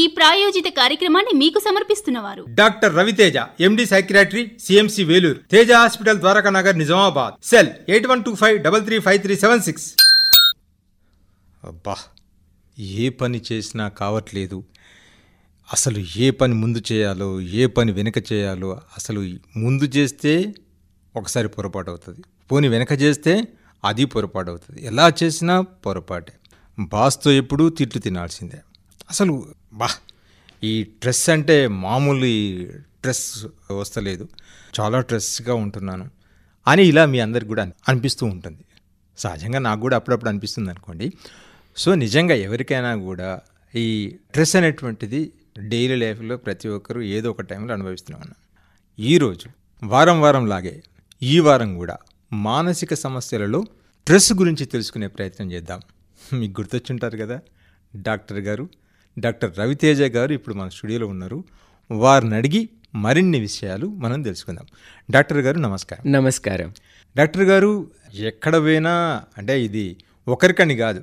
ఈ ప్రాయోజిత కార్యక్రమాన్ని మీకు సమర్పిస్తున్నవారు. Doctor Raviteja MD psychiatry CMC Vellore Teja hospital Dwaraka Nagar Nizamabad. Cell eight one two five double three five three seven six. అబ్బా ఏ పని చేసినా కావట్లేదు. అసలు ఏ పని ముందు చేయాలో ఏ పని వెనుక చేయాలో అసలు ముందు చేస్తే ఒకసారి పొరపాటు అవుతుంది పోని వెనక చేస్తే అది పొరపాటు అవుతుంది ఎలా చేసినా పొరపాటే. బాస్తో ఎప్పుడూ తిట్లు తినాల్సిందే. అసలు బా. ఈ డ్రెస్ అంటే మామూలు ఈ డ్రెస్ వస్తలేదు చాలా స్ట్రెస్గా ఉంటున్నాను. అని ఇలా మీ అందరికి కూడా అనిపిస్తూ ఉంటుంది. సహజంగా నాకు కూడా అప్పుడప్పుడు అనిపిస్తుంది అనుకోండి. సో నిజంగా ఎవరికైనా కూడా ఈ డ్రెస్ అనేటువంటిది డైలీ లైఫ్లో ప్రతి ఒక్కరూ ఏదో ఒక టైంలో అనుభవిస్తున్నాం ఉన్నాం ఈరోజు వారం వారం లాగే ఈ వారం కూడా మానసిక సమస్యలలో డ్రెస్ గురించి తెలుసుకునే ప్రయత్నం చేద్దాం. మీకు గుర్తొచ్చుంటారు కదా డాక్టర్ గారు? డాక్టర్ రవితేజ గారు ఇప్పుడు మన స్టూడియోలో ఉన్నారు. వారిని అడిగి మరిన్ని విషయాలు మనం తెలుసుకుందాం. డాక్టర్ గారు నమస్కారం. నమస్కారం. డాక్టర్ గారు ఎక్కడ పోయినా అంటే ఇది ఒకరికని కాదు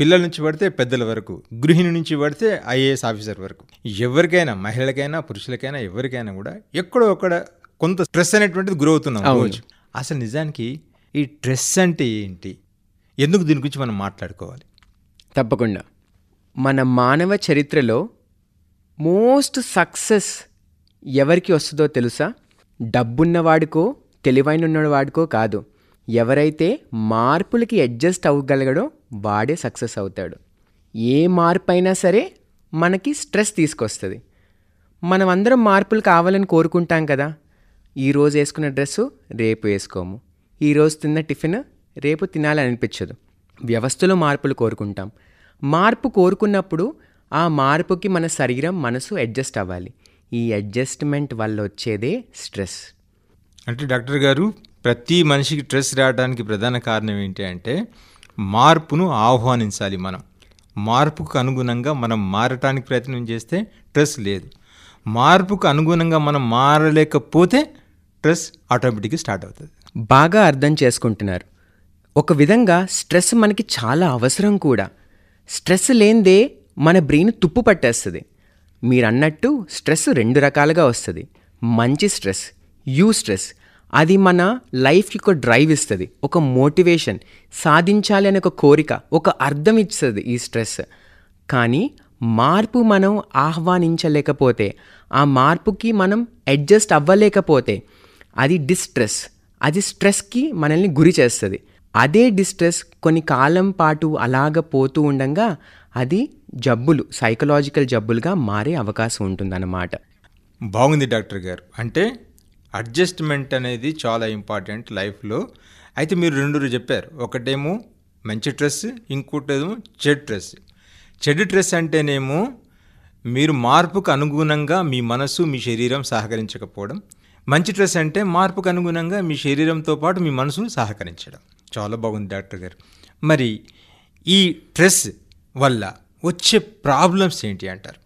పిల్లల నుంచి పడితే పెద్దల వరకు గృహిణి నుంచి పడితే ఐఏఎస్ ఆఫీసర్ వరకు ఎవరికైనా మహిళలకైనా పురుషులకైనా ఎవరికైనా కూడా ఎక్కడో అక్కడ కొంత స్ట్రెస్ అనేటువంటిది గురవుతున్నాం రోజు అసలు నిజానికి ఈ స్ట్రెస్ అంటే ఏంటి? ఎందుకు దీని గురించి మనం మాట్లాడుకోవాలి? తప్పకుండా. మన మానవ చరిత్రలో మోస్ట్ సక్సెస్ ఎవరికి వస్తుందో తెలుసా? డబ్బున్నవాడికో తెలివైన ఉన్నవాడికో కాదు. ఎవరైతే మార్పులకి అడ్జస్ట్ అవ్వగలగడో వాడే సక్సెస్ అవుతాడు. ఏ మార్పు అయినా సరే మనకి స్ట్రెస్ తీసుకొస్తుంది. మనం అందరం మార్పులు కావాలని కోరుకుంటాం కదా. ఈరోజు వేసుకున్న డ్రెస్సు రేపు వేసుకోము. ఈరోజు తిన్న టిఫిన్ రేపు తినాలని అనిపించదు వ్యవస్థలో మార్పులు కోరుకుంటాం. మార్పు కోరుకున్నప్పుడు ఆ మార్పుకి మన శరీరం మనసు అడ్జస్ట్ అవ్వాలి. ఈ అడ్జస్ట్మెంట్ వల్ల వచ్చేదే స్ట్రెస్. అంటే డాక్టర్ గారు ప్రతి మనిషికి స్ట్రెస్ రావడానికి ప్రధాన కారణం ఏంటి అంటే మార్పును ఆహ్వానించాలి మనం. మార్పుకు అనుగుణంగా మనం మారటానికి ప్రయత్నం చేస్తే స్ట్రెస్ లేదు. మార్పుకు అనుగుణంగా మనం మారలేకపోతే స్ట్రెస్ ఆటోమేటిక్గా స్టార్ట్ అవుతుంది. బాగా అర్థం చేసుకుంటున్నారు. ఒక విధంగా స్ట్రెస్ మనకి చాలా అవసరం కూడా. స్ట్రెస్ లేనిదే మన బ్రెయిన్ తుప్పు పట్టేస్తుంది. మీరు అన్నట్టు స్ట్రెస్ రెండు రకాలుగా వస్తుంది. మంచి స్ట్రెస్ యూ స్ట్రెస్ అది మన లైఫ్కి ఒక డ్రైవ్ ఇస్తుంది ఒక మోటివేషన్ సాధించాలి అనే ఒక కోరిక ఒక అర్థం ఇస్తుంది ఈ స్ట్రెస్. కానీ మార్పు మనం ఆహ్వానించలేకపోతే ఆ మార్పుకి మనం అడ్జస్ట్ అవ్వలేకపోతే అది డిస్ట్రెస్ అది స్ట్రెస్కి మనల్ని గురి చేస్తుంది. అదే డిస్ట్రెస్ కొన్ని కాలం పాటు అలాగ పోతూ ఉండగా అది జబ్బులు సైకలాజికల్ జబ్బులుగా మారే అవకాశం ఉంటుందన్నమాట. బాగుంది డాక్టర్ గారు. అంటే అడ్జస్ట్మెంట్ అనేది చాలా ఇంపార్టెంట్ లైఫ్లో. అయితే మీరు రెండు చెప్పారు. ఒకటేమో మంచి డ్రెస్ ఇంకోటేమో చెడు డ్రెస్ చెడు డ్రెస్ అంటేనేమో మీరు మార్పుకు అనుగుణంగా మీ మనసు మీ శరీరం సహకరించకపోవడం. మంచి డ్రెస్ అంటే మార్పుకు అనుగుణంగా మీ శరీరంతో పాటు మీ మనసు సహకరించడం. చాలా బాగుంది డాక్టర్ గారు. మరి ఈ స్ట్రెస్ వల్ల వచ్చే ప్రాబ్లమ్స్ ఏంటి అంటారు?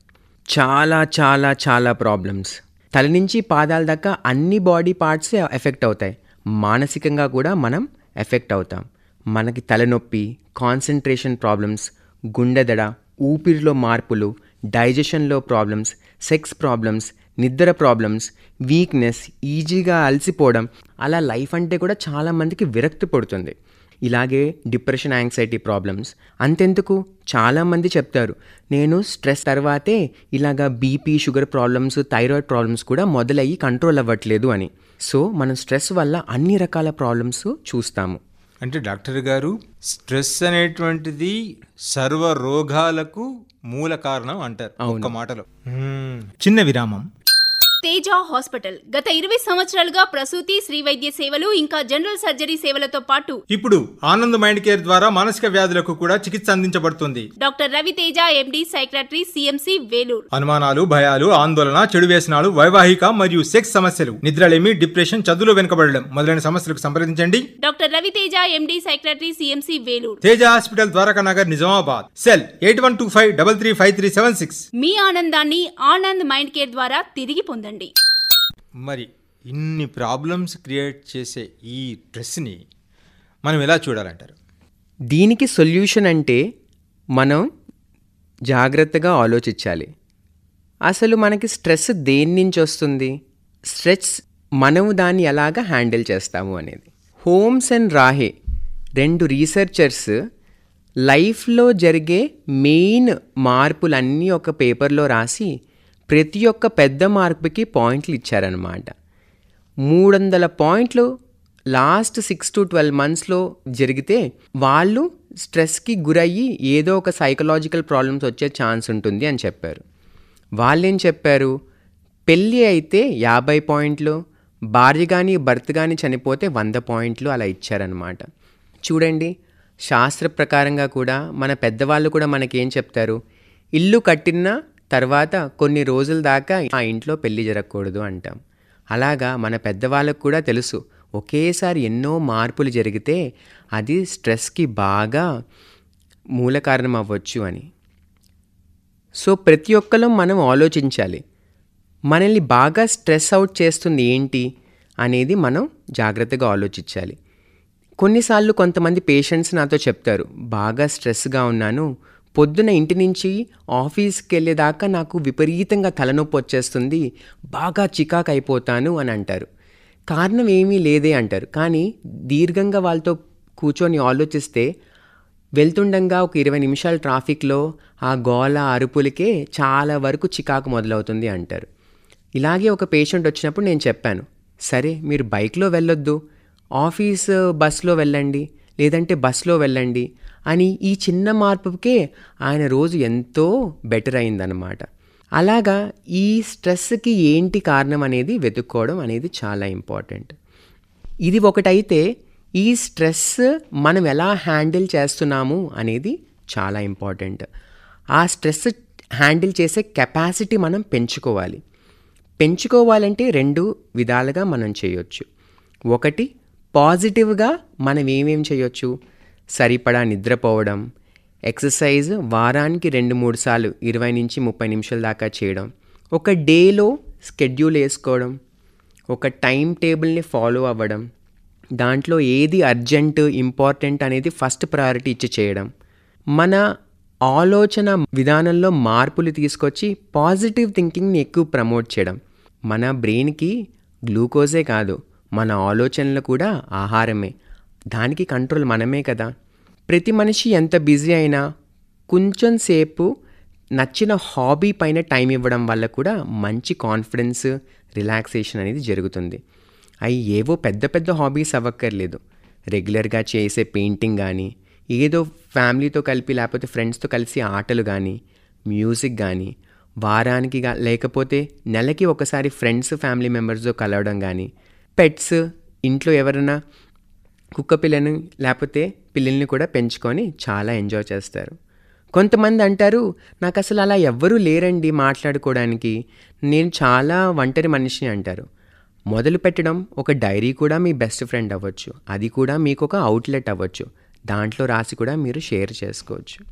చాలా చాలా చాలా ప్రాబ్లమ్స్. తల నుంచి పాదాల దాకా అన్ని బాడీ పార్ట్స్ ఎఫెక్ట్ అవుతాయి. మానసికంగా కూడా మనం ఎఫెక్ట్ అవుతాం. మనకి తలనొప్పి కాన్సన్ట్రేషన్ ప్రాబ్లమ్స్ గుండెదడ ఊపిరిలో మార్పులు డైజెషన్లో ప్రాబ్లమ్స్ సెక్స్ ప్రాబ్లమ్స్ నిద్ర ప్రాబ్లమ్స్ వీక్నెస్ ఈజీగా అలసిపోవడం అలా లైఫ్ అంటే కూడా చాలామందికి విరక్తి పడుతుంది. ఇలాగే డిప్రెషన్ యాంగ్జైటీ ప్రాబ్లమ్స్ అంతెందుకు? చాలామంది చెప్తారు నేను స్ట్రెస్ తర్వాతే ఇలాగా BP sugar problems thyroid problems కూడా మొదలయ్యి కంట్రోల్ అవ్వట్లేదు అని. సో మనం స్ట్రెస్ వల్ల అన్ని రకాల ప్రాబ్లమ్స్ చూస్తాము. అంటే డాక్టర్ గారు స్ట్రెస్ అనేటువంటిది సర్వ రోగాలకు మూల కారణం అంటారు ఒక్క మాటలో. చిన్న విరామం. తేజ హాస్పిటల్. గత ఇరవై సంవత్సరాలుగా ప్రసూతి శ్రీ వైద్య సేవలు ఇంకా జనరల్ సర్జరీ సేవలతో పాటు ఇప్పుడు ఆనంద్ మైండ్ కేర్ ద్వారా మానసిక వ్యాధులకు కూడా చికిత్స అందించబడుతుంది. Doctor Raviteja MD psychiatry CMC Vellore. అనుమానాలు భయాలు ఆందోళన చెడు వ్యసనాలు వైవాహిక మరియు సెక్స్ సమస్యలు నిద్రలేమి డిప్రెషన్ చదువులో వెనుకబడడం మొదలైన సమస్యలకు సంప్రదించండి. Doctor Raviteja MD psychiatry CMC Vellore. Teja hospital Dwaraka Nagar Nizamabad. Cell eight one two five double three five three seven six. మీ ఆనందాన్ని ఆనంద్ మైండ్ కేర్ ద్వారా తిరిగి పొందండి. మరి ఇన్ని ప్రాబ్లమ్స్ క్రియేట్ చేసే ఈ డ్రెస్ని మనం ఎలా చూడాలంటారు? దీనికి సొల్యూషన్ అంటే మనం జాగ్రత్తగా ఆలోచించాలి. అసలు మనకి స్ట్రెస్ దేని నుంచి వస్తుంది? స్ట్రెస్ మనము దాన్ని ఎలాగ హ్యాండిల్ చేస్తాము అనేది. హోమ్స్ అండ్ రాహే రెండు రీసెర్చర్స్ లైఫ్లో జరిగే మెయిన్ మార్పులన్నీ ఒక పేపర్లో రాసి ప్రతి ఒక్క పెద్ద మార్పుకి పాయింట్లు ఇచ్చారనమాట మూడు వందల పాయింట్లు లాస్ట్ సిక్స్ టు ట్వెల్వ్ మంత్స్లో జరిగితే వాళ్ళు స్ట్రెస్కి గురయ్యి ఏదో ఒక సైకలాజికల్ ప్రాబ్లమ్స్ వచ్చే ఛాన్స్ ఉంటుంది అని చెప్పారు. వాళ్ళేం చెప్పారు? పెళ్ళి అయితే యాభై పాయింట్లు భార్య కానీ భర్త కానీ చనిపోతే వంద పాయింట్లు అలా ఇచ్చారనమాట చూడండి శాస్త్ర ప్రకారంగా కూడా మన పెద్దవాళ్ళు కూడా మనకేం చెప్తారు? ఇల్లు కట్టిన తర్వాత కొన్ని రోజుల దాకా ఆ ఇంట్లో పెళ్ళి జరగకూడదు అంటాం. అలాగా మన పెద్దవాళ్ళకు కూడా తెలుసు. ఒకేసారి ఎన్నో మార్పులు జరిగితే అది స్ట్రెస్కి బాగా మూల కారణం అవ్వచ్చు అని. సో ప్రతి ఒక్కరం మనం ఆలోచించాలి. మనల్ని బాగా స్ట్రెస్ అవుట్ చేస్తుంది ఏంటి అనేది మనం జాగ్రత్తగా ఆలోచించాలి. కొన్నిసార్లు కొంతమంది పేషెంట్స్ నాతో చెప్తారు బాగా స్ట్రెస్గా ఉన్నాను పొద్దున ఇంటి నుంచి ఆఫీస్కి వెళ్ళేదాకా నాకు విపరీతంగా తలనొప్పి వచ్చేస్తుంది. బాగా చికాకు అయిపోతాను అని అంటారు. కారణం ఏమీ లేదే అంటారు. కానీ దీర్ఘంగా వాళ్ళతో కూర్చొని ఆలోచిస్తే వెళ్తుండగా ఒక ఇరవై నిమిషాలు ట్రాఫిక్లో ఆ గోల అరుపులకే చాలా వరకు చికాకు మొదలవుతుంది అంటారు. ఇలాగే ఒక పేషెంట్ వచ్చినప్పుడు నేను చెప్పాను సరే మీరు బైక్లో వెళ్ళొద్దు. ఆఫీస్ బస్లో వెళ్ళండి. లేదంటే బస్లో వెళ్ళండి అని ఈ చిన్న మార్పుకే ఆయన రోజు ఎంతో బెటర్ అయిందనమాట అలాగా ఈ స్ట్రెస్కి ఏంటి కారణం అనేది వెతుక్కోవడం అనేది చాలా ఇంపార్టెంట్ ఇది ఒకటైతే ఈ స్ట్రెస్ మనం ఎలా హ్యాండిల్ చేస్తున్నాము అనేది చాలా ఇంపార్టెంట్ ఆ స్ట్రెస్ హ్యాండిల్ చేసే కెపాసిటీ మనం పెంచుకోవాలి. పెంచుకోవాలంటే రెండు విధాలుగా మనం చేయొచ్చు. ఒకటి పాజిటివ్గా మనం ఏమేం చేయొచ్చు? సరిపడా నిద్రపోవడం ఎక్సర్సైజ్ వారానికి రెండు మూడు సార్లు ఇరవై నుంచి ముప్పై నిమిషాల దాకా చేయడం ఒక డేలో స్కెడ్యూల్ వేసుకోవడం ఒక టైం టేబుల్ని ఫాలో అవ్వడం దాంట్లో ఏది అర్జెంట్ ఇంపార్టెంట్ అనేది ఫస్ట్ ప్రయారిటీ ఇచ్చి చేయడం. మన ఆలోచన విధానంలో మార్పులు తీసుకొచ్చి పాజిటివ్ థింకింగ్ని ఎక్కువ ప్రమోట్ చేయడం. మన బ్రెయిన్కి గ్లూకోజే కాదు మన ఆలోచనలు కూడా ఆహారమే. దానికి కంట్రోల్ మనమే కదా. ప్రతి మనిషి ఎంత బిజీ అయినా కొంచెం సేపు నచ్చిన హాబీ పైన టైం ఇవ్వడం వల్ల కూడా మంచి కాన్ఫిడెన్స్ రిలాక్సేషన్ అనేది జరుగుతుంది. అవి ఏవో పెద్ద పెద్ద హాబీస్ అవ్వక్కర్లేదు. రెగ్యులర్గా చేసే పెయింటింగ్ కానీ ఏదో ఫ్యామిలీతో కలిపి లేకపోతే ఫ్రెండ్స్తో కలిసి ఆటలు కానీ మ్యూజిక్ కానీ వారానికి లేకపోతే నెలకి ఒకసారి ఫ్రెండ్స్ ఫ్యామిలీ మెంబర్స్తో కలవడం కానీ పెట్స్ ఇంట్లో ఎవరైనా కుక్క పిల్లని లేకపోతే పిల్లల్ని కూడా పెంచుకొని చాలా ఎంజాయ్ చేస్తారు. కొంతమంది అంటారు నాకు అసలు అలా ఎవ్వరూ లేరండి మాట్లాడుకోవడానికి. నేను చాలా ఒంటరి మనిషిని అంటారు. మొదలు పెట్టడం ఒక డైరీ కూడా మీ బెస్ట్ ఫ్రెండ్ అవ్వచ్చు. అది కూడా మీకు ఒక అవుట్లెట్ అవ్వచ్చు. దాంట్లో రాసి కూడా మీరు షేర్ చేసుకోవచ్చు.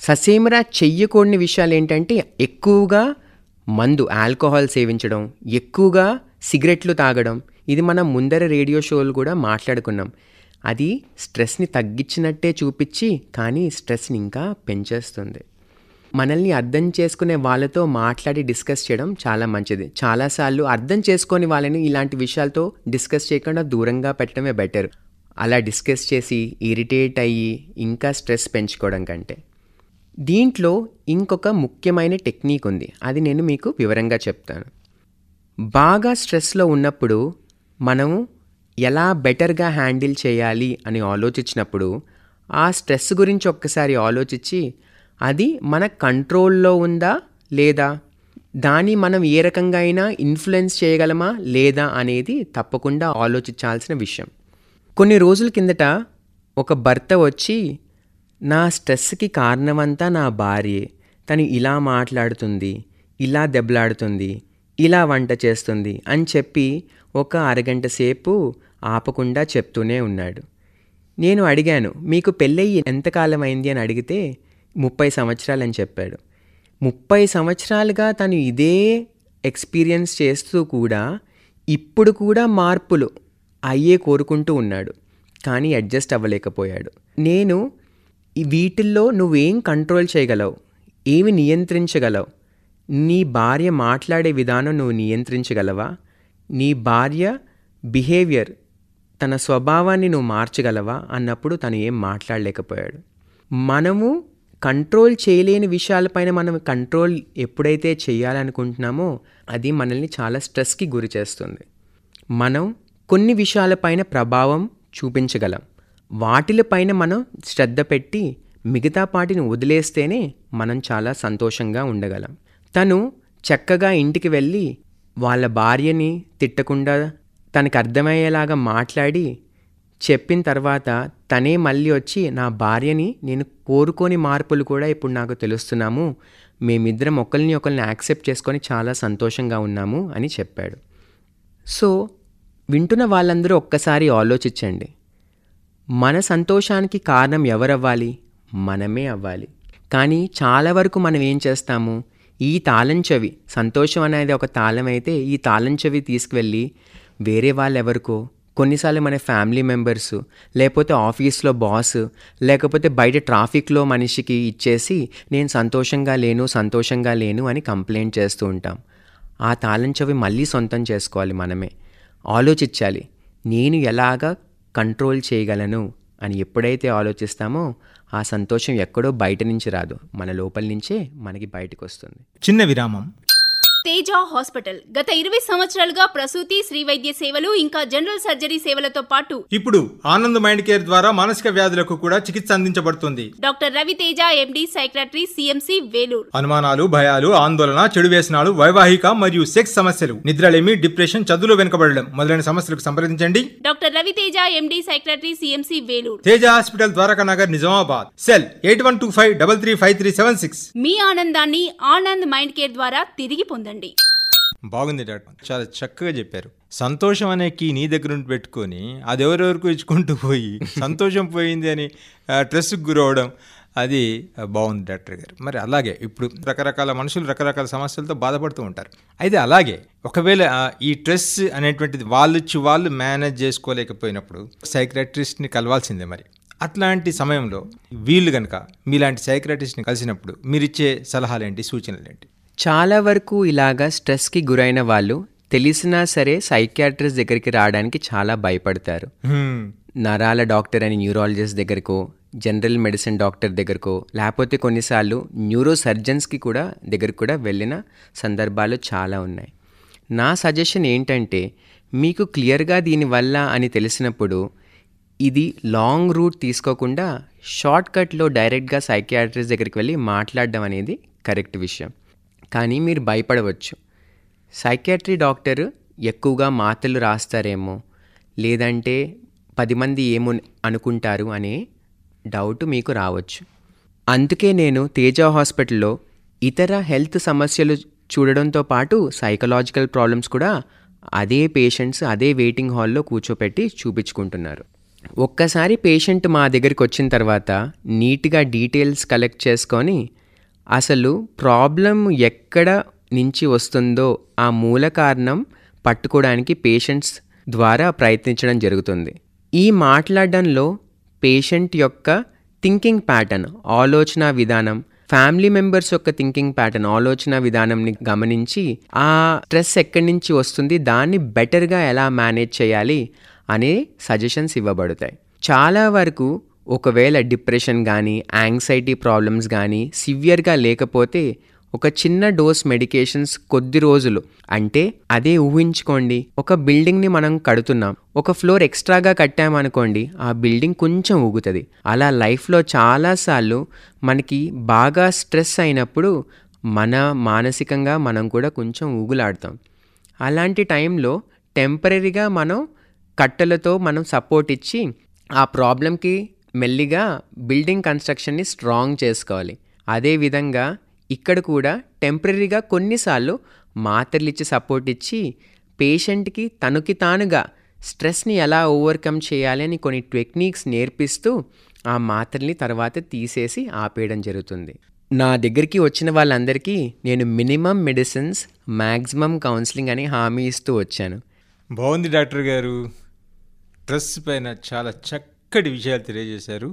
ససేమరా చెయ్యకూడని విషయాలు ఏంటంటే ఎక్కువగా మందు ఆల్కహాల్ సేవించడం ఎక్కువగా సిగరెట్లు తాగడం ఇది మనం ముందర రేడియో షోలు కూడా మాట్లాడుకున్నాం. అది స్ట్రెస్ని తగ్గించినట్టే చూపించి కానీ స్ట్రెస్ని ఇంకా పెంచేస్తుంది. మనల్ని అర్థం చేసుకునే వాళ్ళతో మాట్లాడి డిస్కస్ చేయడం చాలా మంచిది. చాలాసార్లు అర్థం చేసుకొని వాళ్ళని ఇలాంటి విషయాలతో డిస్కస్ చేయకుండా దూరంగా పెట్టడమే బెటర్. అలా డిస్కస్ చేసి ఇరిటేట్ అయ్యి ఇంకా స్ట్రెస్ పెంచుకోవడం కంటే. దీంట్లో ఇంకొక ముఖ్యమైన టెక్నిక్ ఉంది. అది నేను మీకు వివరంగా చెప్తాను. బాగా స్ట్రెస్లో ఉన్నప్పుడు మనము ఎలా బెటర్గా హ్యాండిల్ చేయాలి అని ఆలోచించినప్పుడు ఆ స్ట్రెస్ గురించి ఒక్కసారి ఆలోచించి అది మన కంట్రోల్లో ఉందా లేదా? దాన్ని మనం ఏ రకంగా అయినా ఇన్ఫ్లుయెన్స్ చేయగలమా లేదా అనేది తప్పకుండా ఆలోచించాల్సిన విషయం. కొన్ని రోజుల కిందట ఒక భర్త వచ్చి నా స్ట్రెస్కి కారణమంతా నా భార్యే. తను ఇలా మాట్లాడుతుంది ఇలా దెబ్బలాడుతుంది. ఇలా వంట చేస్తుంది అని చెప్పి ఒక అరగంట సేపు ఆపకుండా చెప్తూనే ఉన్నాడు. నేను అడిగాను మీకు పెళ్ళయ్యి ఎంతకాలం అయింది? అని అడిగితే ముప్పై సంవత్సరాలు అని చెప్పాడు. ముప్పై సంవత్సరాలుగా తను ఇదే ఎక్స్పీరియన్స్ చేస్తూ కూడా ఇప్పుడు కూడా మార్పులు అయ్యే కోరుకుంటూ ఉన్నాడు. కానీ అడ్జస్ట్ అవ్వలేకపోయాడు. నేను వీటిల్లో నువ్వేం కంట్రోల్ చేయగలవు? ఏమి నియంత్రించగలవు? నీ భార్య మాట్లాడే విధానం నువ్వు నియంత్రించగలవా? నీ భార్య బిహేవియర్ తన స్వభావాన్ని నువ్వు మార్చగలవా? అన్నప్పుడు తను ఏం మాట్లాడలేకపోయాడు. మనము కంట్రోల్ చేయలేని విషయాలపైన మనం కంట్రోల్ ఎప్పుడైతే చేయాలనుకుంటున్నామో అది మనల్ని చాలా స్ట్రెస్కి గురి చేస్తుంది. మనం కొన్ని విషయాలపైన ప్రభావం చూపించగలం. వాటిలపైన మనం శ్రద్ధ పెట్టి మిగతా పాటిని వదిలేస్తేనే మనం చాలా సంతోషంగా ఉండగలం. తను చక్కగా ఇంటికి వెళ్ళి వాళ్ళ భార్యని తిట్టకుండా తనకు అర్థమయ్యేలాగా మాట్లాడి చెప్పిన తర్వాత తనే మళ్ళీ వచ్చి నా భార్యని నేను కోరుకోని మార్పులు కూడా ఇప్పుడు నాకు తెలుస్తున్నాము. మేమిద్దరం ఒకరిని ఒకరిని యాక్సెప్ట్ చేసుకొని చాలా సంతోషంగా ఉన్నాము అని చెప్పాడు. సో వింటున్న వాళ్ళందరూ ఒక్కసారి ఆలోచించండి. మన సంతోషానికి కారణం ఎవరవ్వాలి? మనమే అవ్వాలి. కానీ చాలా వరకు మనం ఏం చేస్తాము? ఈ తాళం చెవి. సంతోషం అనేది ఒక తాళం అయితే ఈ తాళం చెవి తీసుకువెళ్ళి వేరే వాళ్ళు ఎవరికో కొన్నిసార్లు మన ఫ్యామిలీ మెంబర్స్ లేకపోతే ఆఫీస్లో బాస్ లేకపోతే బయట ట్రాఫిక్లో మనిషికి ఇచ్చేసి నేను సంతోషంగా లేను సంతోషంగా లేను అని కంప్లైంట్ చేస్తూ ఉంటాం. ఆ తాళం చెవి మళ్ళీ సొంతం చేసుకోవాలి మనమే. ఆలోచించాలి నేను ఎలాగా కంట్రోల్ చేయగలను అని ఎప్పుడైతే ఆలోచిస్తామో ఆ సంతోషం ఎక్కడో బయట నుంచి రాదు. మన లోపల నుంచే మనకి బయటకు వస్తుంది చిన్న విరామం. తేజ హాస్పిటల్. గత ఇరవై సంవత్సరాలుగా ప్రసూతి శ్రీ వైద్య సేవలు ఇంకా జనరల్ సర్జరీ సేవలతో పాటు ఇప్పుడు ఆనంద్ మైండ్ కేర్ ద్వారా మానసిక వ్యాధులకు కూడా చికిత్స అందించబడుతుంది. Doctor Raviteja MD psychiatry CMC Vellore. అనుమానాలు భయాలు ఆందోళన చెడు వ్యసనాలు వైవాహిక మరియు సెక్స్ సమస్యలు నిద్రలేమి డిప్రెషన్ చదువులో వెనుకబడడం మొదలైన సమస్యలకు సంప్రదించండి. Doctor Raviteja MD psychiatry CMC Vellore. Teja hospital Dwaraka Nagar Nizamabad. Cell eight one two five double three five three seven six. మీ ఆనందాన్ని ఆనంద్ మైండ్ కేర్ ద్వారా తిరిగి పొందండి. బాగుంది. డాక్టర్ చాలా చక్కగా చెప్పారు. సంతోషం అనే కీ నీ దగ్గర ఉండి పెట్టుకొని అది ఎవరెవరికి ఇచ్చుకుంటూ పోయి సంతోషం పోయింది అని స్ట్రెస్కి గురవడం అది బాగుంది డాక్టర్ గారు. మరి అలాగే ఇప్పుడు రకరకాల మనుషులు రకరకాల సమస్యలతో బాధపడుతూ ఉంటారు. అయితే అలాగే ఒకవేళ ఈ స్ట్రెస్ అనేటువంటిది వాళ్ళుచ్చి వాళ్ళు మేనేజ్ చేసుకోలేకపోయినప్పుడు సైక్రటిస్ట్ని కలవాల్సిందే మరి. అట్లాంటి సమయంలో వీళ్ళు కనుక మీలాంటి సైక్రటిస్ట్ని కలిసినప్పుడు మీరిచ్చే సలహాలేంటి సూచనలేంటి? చాలా వరకు ఇలాగా స్ట్రెస్కి గురైన వాళ్ళు తెలిసినా సరే సైకియాట్రిస్ట్ దగ్గరికి రావడానికి చాలా భయపడతారు. నరాల డాక్టర్ అని న్యూరాలజిస్ట్ దగ్గరకో జనరల్ మెడిసిన్ డాక్టర్ దగ్గరకో లేకపోతే కొన్నిసార్లు న్యూరో సర్జన్స్కి కూడా దగ్గరకు కూడా వెళ్ళిన సందర్భాలు చాలా ఉన్నాయి. నా సజెషన్ ఏంటంటే మీకు క్లియర్గా దీనివల్ల అని తెలిసినప్పుడు ఇది లాంగ్ రూట్ తీసుకోకుండా షార్ట్ కట్లో డైరెక్ట్గా సైకియాట్రిస్ట్ దగ్గరికి వెళ్ళి మాట్లాడడం అనేది కరెక్ట్ విషయం. కానీ మీరు భయపడవచ్చు. సైకియాట్రీ డాక్టర్ ఎక్కువగా మాటలు రాస్తారేమో లేదంటే పది మంది ఏమో అనుకుంటారు అనే డౌట్ మీకు రావచ్చు. అందుకే నేను తేజ హాస్పిటల్లో ఇతర హెల్త్ సమస్యలు చూడడంతో పాటు సైకలాజికల్ ప్రాబ్లమ్స్ కూడా అదే పేషెంట్స్ అదే వెయిటింగ్ హాల్లో కూర్చోపెట్టి చూపించుకుంటున్నారు. ఒక్కసారి పేషెంట్ మా దగ్గరికి వచ్చిన తర్వాత నీట్గా డీటెయిల్స్ కలెక్ట్ చేసుకొని అసలు ప్రాబ్లం ఎక్కడ నుంచి వస్తుందో ఆ మూల కారణం పట్టుకోవడానికి పేషెంట్స్ ద్వారా ప్రయత్నించడం జరుగుతుంది. ఈ మాట్లాడడంలో పేషెంట్ యొక్క థింకింగ్ ప్యాటర్న్ ఆలోచన విధానం ఫ్యామిలీ మెంబర్స్ యొక్క థింకింగ్ ప్యాటర్న్ ఆలోచన విధానంని గమనించి ఆ స్ట్రెస్ ఎక్కడి నుంచి వస్తుంది దాన్ని బెటర్గా ఎలా మేనేజ్ చేయాలి అనే సజెషన్స్ ఇవ్వబడతాయి. చాలా వరకు ఒకవేళ డిప్రెషన్ కానీ యాంగ్జైటీ ప్రాబ్లమ్స్ కానీ సివియర్గా లేకపోతే ఒక చిన్న డోస్ మెడికేషన్స్ కొద్ది రోజులు. అంటే అదే ఊహించుకోండి ఒక బిల్డింగ్ని మనం కడుతున్నాం ఒక ఫ్లోర్ ఎక్స్ట్రాగా కట్టామనుకోండి ఆ బిల్డింగ్ కొంచెం ఊగుతుంది. అలా లైఫ్లో చాలాసార్లు మనకి బాగా స్ట్రెస్ అయినప్పుడు మన మానసికంగా మనం కూడా కొంచెం ఊగులాడతాం. అలాంటి టైంలో టెంపరీగా మనం కట్టెలతో మనం సపోర్ట్ ఇచ్చి ఆ ప్రాబ్లంకి మెల్లిగా బిల్డింగ్ కన్స్ట్రక్షన్ని స్ట్రాంగ్ చేసుకోవాలి. అదేవిధంగా ఇక్కడ కూడా టెంపరీగా కొన్నిసార్లు మాత్రలు ఇచ్చి సపోర్ట్ ఇచ్చి పేషెంట్కి తనకి తానుగా స్ట్రెస్ని ఎలా ఓవర్కమ్ చేయాలి అని కొన్ని టెక్నిక్స్ నేర్పిస్తూ ఆ మాత్రల్ని తర్వాత తీసేసి ఆపేయడం జరుగుతుంది. నా దగ్గరికి వచ్చిన వాళ్ళందరికీ నేను మినిమం మెడిసిన్స్ మ్యాక్సిమం కౌన్సిలింగ్ అని హామీ ఇస్తూ వచ్చాను. బాగుంది డాక్టర్ గారు. స్ట్రెస్ పైన చాలా చక్కటి విషయాలు తెలియజేశారు.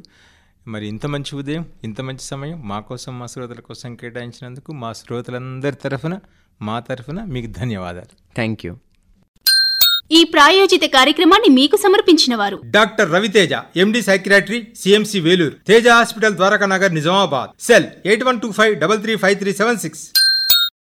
మరి ఇంత మంచి ఉదయం ఇంత మంచి సమయం మా కోసం మా శ్రోతల కోసం కేటాయించినందుకు మా శ్రోతలందరి తరఫున మా తరఫున మీకు ధన్యవాదాలు. థ్యాంక్ యూ ఈ ప్రాయోజిత కార్యక్రమాన్ని మీకు సమర్పించిన వారు doctor Raviteja MD psychiatry CMC Vellore Teja hospital Dwaraka Nagar Nizamabad. Cell eight one two five double three five three seven six.